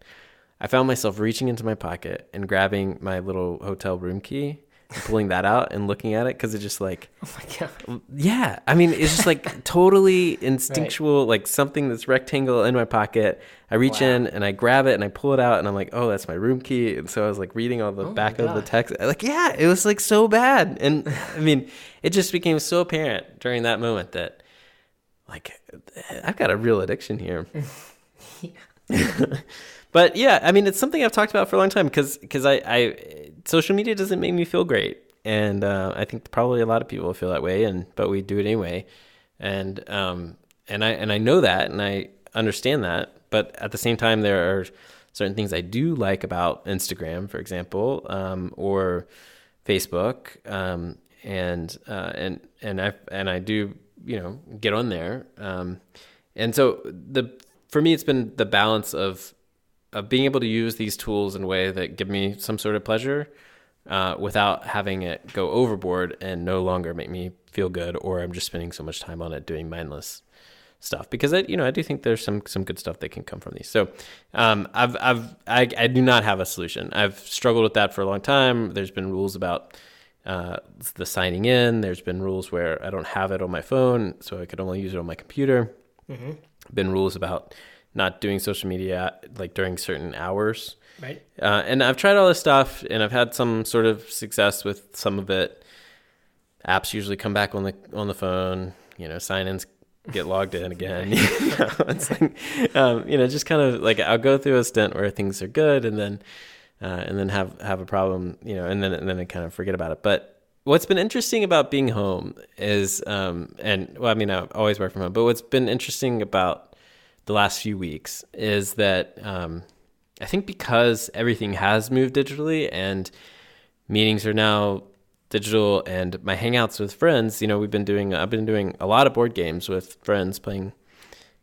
Speaker 5: I found myself reaching into my pocket and grabbing my little hotel room key pulling that out and looking at it because it's just like
Speaker 1: Oh my god.
Speaker 5: yeah i mean it's just like totally instinctual like something that's rectangle in my pocket. I reach
Speaker 1: Wow.
Speaker 5: in and i grab it and i pull it out and i'm like oh that's my room key. And so i was like reading all the
Speaker 1: Oh
Speaker 5: back of the text. Like yeah it was like so bad. And i mean it just became so apparent during that moment that like i've got a real addiction here. But yeah, I mean, it's something I've talked about for a long time because because I, I social media doesn't make me feel great, and uh, I think probably a lot of people feel that way, and but we do it anyway, and um and I and I know that, and I understand that, but at the same time, there are certain things I do like about Instagram, for example, um, or Facebook, um, and uh, and and I and I do you know get on there, um, and so the for me it's been the balance of of being able to use these tools in a way that give me some sort of pleasure uh, without having it go overboard and no longer make me feel good or I'm just spending so much time on it doing mindless stuff because I, you know, I do think there's some, some good stuff that can come from these. So, um, I've, I've, I, I do not have a solution. I've struggled with that for a long time. There's been rules about, uh, the signing in. There's been rules where I don't have it on my phone, so I could only use it on my computer. Been rules about not doing social media like during certain hours.
Speaker 1: Right.
Speaker 5: Uh, and I've tried all this stuff, and I've had some sort of success with some of it. Apps usually come back on the on the phone. You know, sign-ins get logged in again. you know, it's like, um, you know, just kind of like I'll go through a stint where things are good, and then uh, and then have have a problem. You know, and then and then I kind of forget about it. But what's been interesting about being home is, um, and well, I mean, I've always worked from home, but what's been interesting about the last few weeks is that um, I think because everything has moved digitally and meetings are now digital and my hangouts with friends, you know, we've been doing I've been doing a lot of board games with friends playing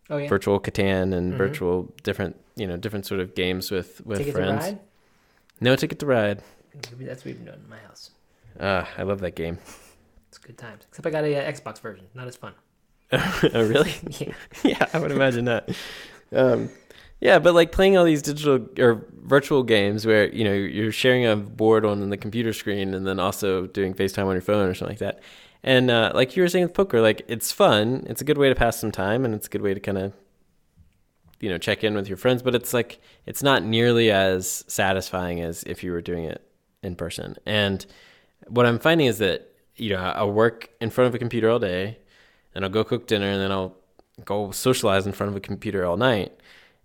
Speaker 1: Oh yeah.
Speaker 5: virtual Catan and virtual different, you know, different sort of games with with
Speaker 1: Ticket
Speaker 5: friends.
Speaker 1: to ride.
Speaker 5: No ticket to ride.
Speaker 1: That's what we've been doing in my house.
Speaker 5: Uh, I love that game.
Speaker 1: It's It's good times. Except I got a uh, Xbox version. Not as fun.
Speaker 5: oh, really?
Speaker 1: Yeah.
Speaker 5: yeah, I would imagine that. Um, yeah, but like playing all these digital or virtual games where you know you're sharing a board on the computer screen and then also doing FaceTime on your phone or something like that. And uh, like you were saying with poker, like it's fun. It's a good way to pass some time, and it's a good way to kind of you know check in with your friends. But it's like it's not nearly as satisfying as if you were doing it in person. And what I'm finding is that you know I'll work in front of a computer all day, and I'll go cook dinner, and then I'll go socialize in front of a computer all night,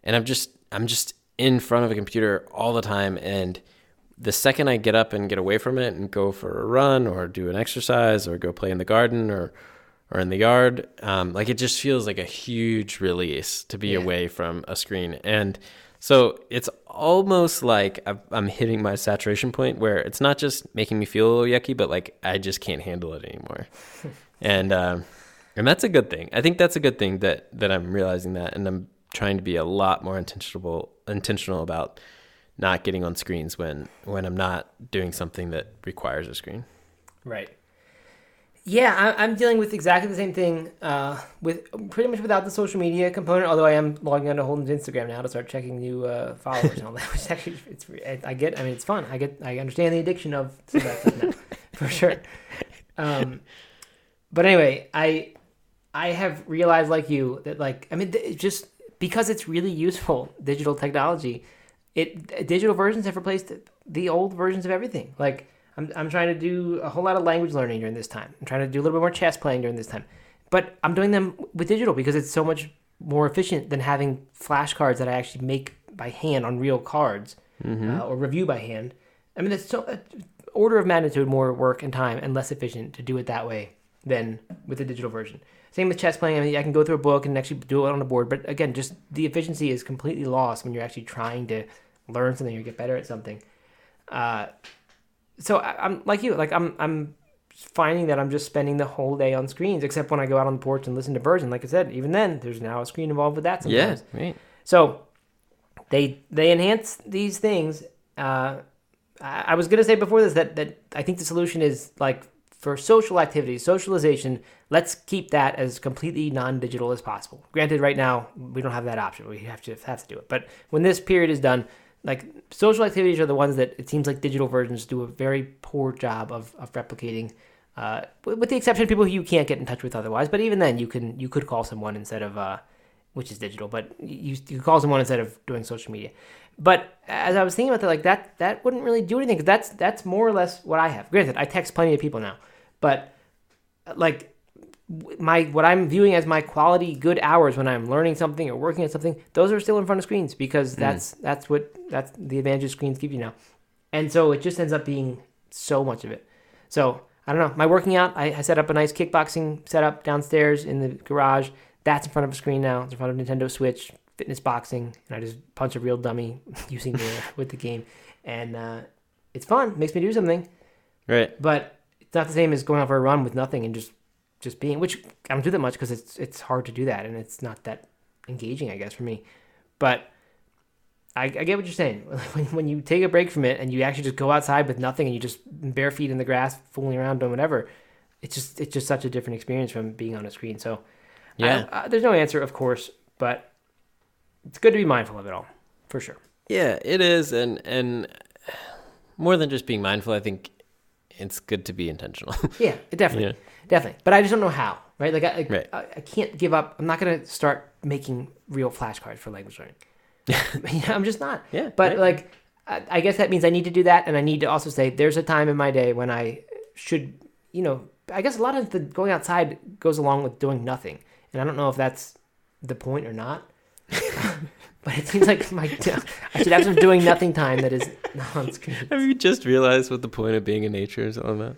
Speaker 5: and I'm just I'm just in front of a computer all the time, and the second I get up and get away from it and go for a run or do an exercise or go play in the garden or or in the yard, um, like it just feels like a huge release to be
Speaker 1: Yeah.
Speaker 5: away from a screen. And so it's almost like I'm hitting my saturation point where it's not just making me feel a little yucky, but like I just can't handle it anymore. and um, and that's a good thing. I think that's a good thing that that I'm realizing that, and I'm trying to be a lot more intentional intentional about not getting on screens when when I'm not doing something that requires a screen.
Speaker 1: Right. Yeah, I'm dealing with exactly the same thing. Uh, with pretty much without the social media component. Although I am logging onto Holden's Instagram now to start checking new uh, followers and all that. Which actually, it's I get. I mean, it's fun. I get. I understand the addiction of for sure. Um, but anyway, I I have realized, like you, that like I mean, th- just because it's really useful, digital technology, it digital versions have replaced the old versions of everything. Like I'm, I'm trying to do a whole lot of language learning during this time. I'm trying to do a little bit more chess playing during this time, but I'm doing them with digital because it's so much more efficient than having flashcards that I actually make by hand on real cards uh, or review by hand. I mean, it's so uh, order of magnitude more work and time and less efficient to do it that way than with the digital version. Same with chess playing. I mean, I can go through a book and actually do it on the board, but again, just the efficiency is completely lost when you're actually trying to learn something or get better at something. Uh, so I, I'm like you, like I'm I'm finding that I'm just spending the whole day on screens, except when I go out on the porch and listen to birds. And like I said, even then, there's now a screen involved with that sometimes.
Speaker 5: Yeah, right.
Speaker 1: So they they enhance these things. Uh, I, I was gonna say before this that that I think the solution is like for social activities, socialization. Let's keep that as completely non-digital as possible. Granted, right now we don't have that option. We have to have to do it. But when this period is done, like social activities are the ones that it seems like digital versions do a very poor job of of replicating. Uh, with the exception of people who you can't get in touch with otherwise, but even then, you can you could call someone instead of uh, which is digital, but you you call someone instead of doing social media. But as I was thinking about that, like that that wouldn't really do anything because that's that's more or less what I have. Granted, I text plenty of people now, but like my what I'm viewing as my quality good hours when I'm learning something or working at something, those are still in front of screens because that's that's what that's the advantage screens give you now, and so it just ends up being so much of it. So I don't know. My working out, I, I set up a nice kickboxing setup downstairs in the garage. That's in front of a screen now. It's in front of Nintendo Switch, fitness boxing, and I just punch a real dummy using the with the game, and uh, it's fun. Makes me do something,
Speaker 5: Right.
Speaker 1: but it's not the same as going out for a run with nothing and just just being. Which I don't do that much because it's it's hard to do that, and it's not that engaging, I guess, for me. But I, I get what you're saying. When, when you take a break from it and you actually just go outside with nothing and you just bare feet in the grass, fooling around, doing whatever, it's just it's just such a different experience from being on a screen. So
Speaker 5: Yeah.
Speaker 1: I- I- uh, there's no answer, of course, but it's good to be mindful of it all, for sure.
Speaker 5: Yeah, it is, and and more than just being mindful, I think it's good to be intentional.
Speaker 1: Yeah, definitely,
Speaker 5: Yeah.
Speaker 1: definitely. But I just don't know how, right? Like, I, like,
Speaker 5: Right.
Speaker 1: I, I can't give up. I'm not gonna start making real flashcards for language learning. I'm just not.
Speaker 5: Yeah,
Speaker 1: But
Speaker 5: right.
Speaker 1: like, I, I guess that means I need to do that, and I need to also say there's a time in my day when I should, you know, I guess a lot of the going outside goes along with doing nothing, and I don't know if that's the point or not. But it seems like my I should have some doing nothing time that is not on screen.
Speaker 5: Have you just realized what the point of being in nature is all about?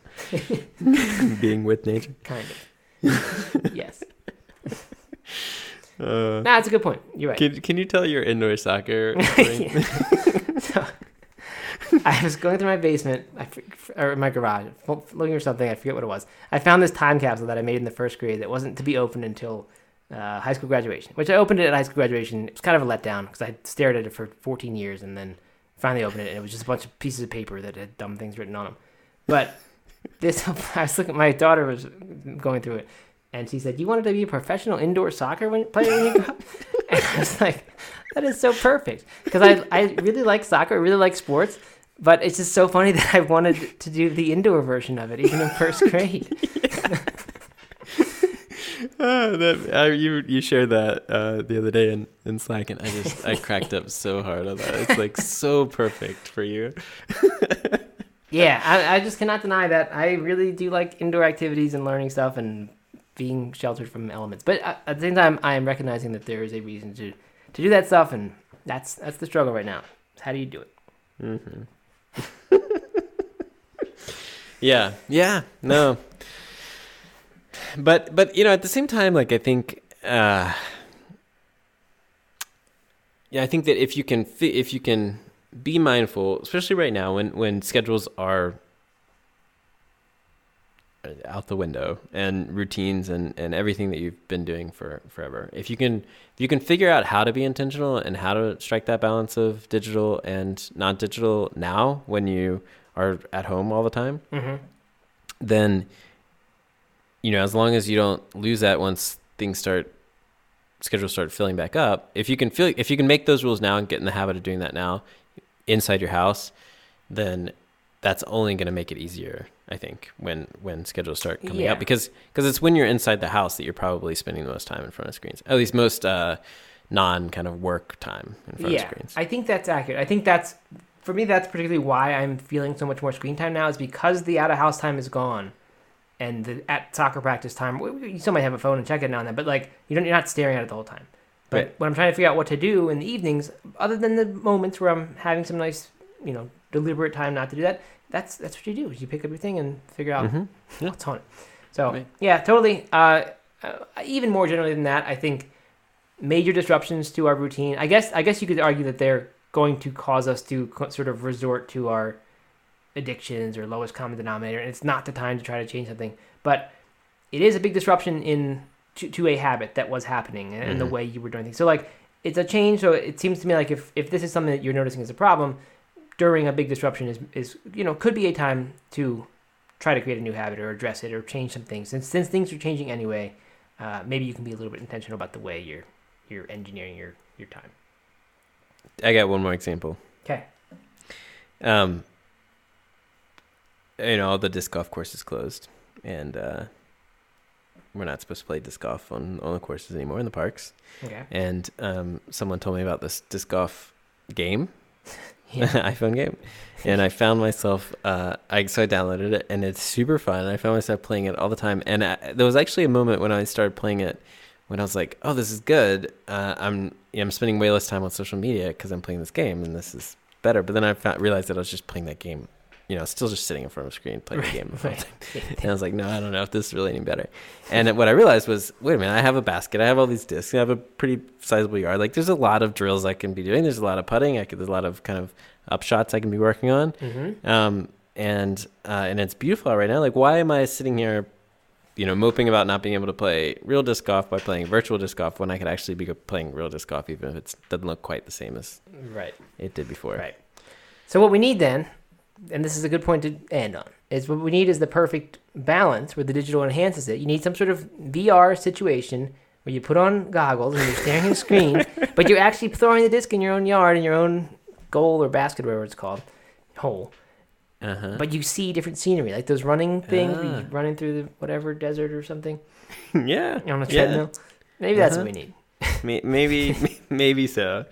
Speaker 5: being with nature.
Speaker 1: Kind of. yes.
Speaker 5: Uh,
Speaker 1: Nah, that's a good point. You're right.
Speaker 5: can Can you tell your indoor soccer?
Speaker 1: So, I was going through my basement, I, or my garage, looking for something. I forget what it was. I found this time capsule that I made in the first grade that wasn't to be opened until uh, high school graduation. Which I opened it at high school graduation. It was kind of a letdown because I had stared at it for 14 years and then finally opened it, and it was just a bunch of pieces of paper that had dumb things written on them. But this I was looking. My daughter was going through it, and she said, "You wanted to be a professional indoor soccer when, player when you grow up?" And I was like, "That is so perfect," because I I really like soccer. I really like sports. But it's just so funny that I wanted to do the indoor version of it, even in first grade.
Speaker 5: That uh, you you shared that uh, the other day in, in Slack, and I just I cracked up so hard on that. It's like so perfect for you.
Speaker 1: Yeah, I, I just cannot deny that I really do like indoor activities and learning stuff and being sheltered from elements. But at at the same time, I am recognizing that there is a reason to, to do that stuff, and that's that's the struggle right now. How do you do it?
Speaker 5: Yeah, yeah, no. But but you know, at the same time, like I think, uh, yeah, I think that if you can fi- if you can be mindful, especially right now when when schedules are out the window and routines and, and everything that you've been doing for forever. If you can if you can figure out how to be intentional and how to strike that balance of digital and non digital now when you are at home all the time,
Speaker 1: Mm-hmm.
Speaker 5: then you know as long as you don't lose that once things start schedules start filling back up if you can feel if you can make those rules now and get in the habit of doing that now inside your house then that's only going to make it easier i think when when schedules start coming
Speaker 1: Yeah.
Speaker 5: up because because it's when you're inside the house that you're probably spending the most time in front of screens at least most uh non kind of work time in front
Speaker 1: Yeah,
Speaker 5: of screens
Speaker 1: I think that's accurate. I think that's for me. That's particularly why I'm feeling so much more screen time now is because the out of house time is gone, and the at soccer practice time. You still might have a phone and check it now and then, but like you don't, you're not staring at it the whole time. But
Speaker 5: Right.
Speaker 1: when I'm trying to figure out what to do in the evenings, other than the moments where I'm having some nice, you know, deliberate time not to do that, that's that's what you do. Is you pick up your thing and figure out
Speaker 5: Mhm. Yeah.
Speaker 1: what's on it. So
Speaker 5: Right.
Speaker 1: yeah, totally. Uh, uh, even more generally than that, I think major disruptions to our routine. I guess I guess you could argue that they're going to cause us to sort of resort to our addictions or lowest common denominator, and it's not the time to try to change something. But it is a big disruption in to, to a habit that was happening and, and the way you were doing things. So like it's a change. So it seems to me like if if this is something that you're noticing as a problem during a big disruption is is you know could be a time to try to create a new habit or address it or change some things. Since since things are changing anyway, uh, maybe you can be a little bit intentional about the way you're you're engineering your your time.
Speaker 5: i got one more example
Speaker 1: Okay.
Speaker 5: um you know all the disc golf courses closed and uh we're not supposed to play disc golf on, on the courses anymore in the parks
Speaker 1: Okay.
Speaker 5: and um someone told me about this disc golf game
Speaker 1: Yeah.
Speaker 5: iphone game and i found myself uh i so i downloaded it and it's super fun i found myself playing it all the time and I, there was actually a moment when i started playing it when i was like oh this is good uh i'm i'm spending way less time on social media because i'm playing this game and this is better but then i found, realized that i was just playing that game you know still just sitting in front of a screen playing the game the whole
Speaker 1: Right.
Speaker 5: time. And I was like, no, I don't know if this is really any better. And what I realized was, wait a minute, I have a basket, I have all these discs, I have a pretty sizable yard. Like, there's a lot of drills I can be doing. There's a lot of putting. I could, there's a lot of kind of upshots I can be working on.
Speaker 1: Mm-hmm.
Speaker 5: Um, and uh, and it's beautiful out right now. Like, why am I sitting here, you know, moping about not being able to play real disc golf by playing virtual disc golf when I could actually be playing real disc golf, even if it doesn't look quite the same as
Speaker 1: Right.
Speaker 5: it did before.
Speaker 1: Right. So what we need then, and this is a good point to end on, is what we need is the perfect balance where the digital enhances it. You need some sort of VR situation where you put on goggles and you're staring at a screen, but you're actually throwing the disc in your own yard in your own goal or basket, whatever it's called, hole.
Speaker 5: Uh huh.
Speaker 1: But you see different scenery, like those running things,
Speaker 5: Ah.
Speaker 1: running through the whatever desert or something
Speaker 5: yeah.
Speaker 1: on a
Speaker 5: Yeah.
Speaker 1: treadmill. Maybe that's what
Speaker 5: Uh-huh.
Speaker 1: we need.
Speaker 5: Maybe maybe so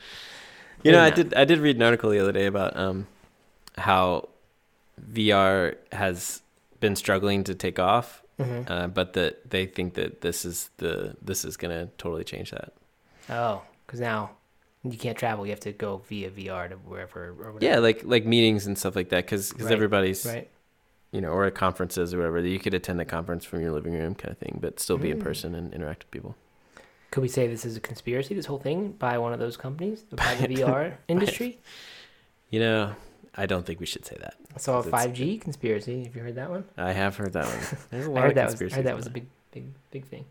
Speaker 5: you
Speaker 1: Maybe
Speaker 5: know i did i did read an article the other day about um how vr has been struggling to take off
Speaker 1: hmm
Speaker 5: uh, but that they think that this is the this is gonna totally change that
Speaker 1: Oh, because now you can't travel; you have to go via VR to wherever or whatever.
Speaker 5: yeah like like meetings and stuff like that because
Speaker 1: Right,
Speaker 5: everybody's
Speaker 1: right.
Speaker 5: you know or at conferences or whatever you could attend a conference from your living room kind of thing but still be in
Speaker 1: Mm.
Speaker 5: person and interact with people
Speaker 1: Could we say this is a conspiracy? This whole thing by one of those companies, by the VR industry.
Speaker 5: you know i don't think we should say that
Speaker 1: I saw a five G conspiracy. Have you heard that one?
Speaker 5: i have heard that one there's a
Speaker 1: I
Speaker 5: lot
Speaker 1: heard
Speaker 5: of
Speaker 1: that was. I heard that was a big, big, big thing.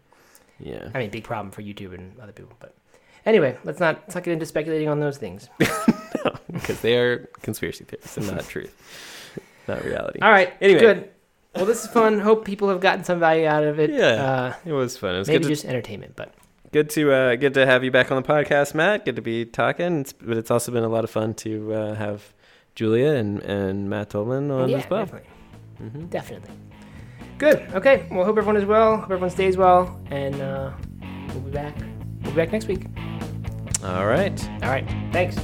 Speaker 5: yeah
Speaker 1: I mean, big problem for YouTube and other people. But anyway, let's not let's not get into speculating on those things.
Speaker 5: because they are conspiracy theories and not truth, not reality.
Speaker 1: All right.
Speaker 5: Anyway.
Speaker 1: good. Well, this is fun. Hope people have gotten some value out of it.
Speaker 5: Yeah,
Speaker 1: Uh,
Speaker 5: it was fun. It was
Speaker 1: maybe
Speaker 5: good to,
Speaker 1: just entertainment, but
Speaker 5: good to uh, good to have you back on the podcast, Matt. Good to be talking. It's, but it's also been a lot of fun to uh, have Julia and, and Matt Tolman on
Speaker 1: yeah,
Speaker 5: as well.
Speaker 1: definitely.
Speaker 5: Mhm.
Speaker 1: Definitely. Good. Okay. Well, hope everyone is well. Hope everyone stays well. And uh, we'll be back. We'll be back next week.
Speaker 5: All right.
Speaker 1: All right. Thanks.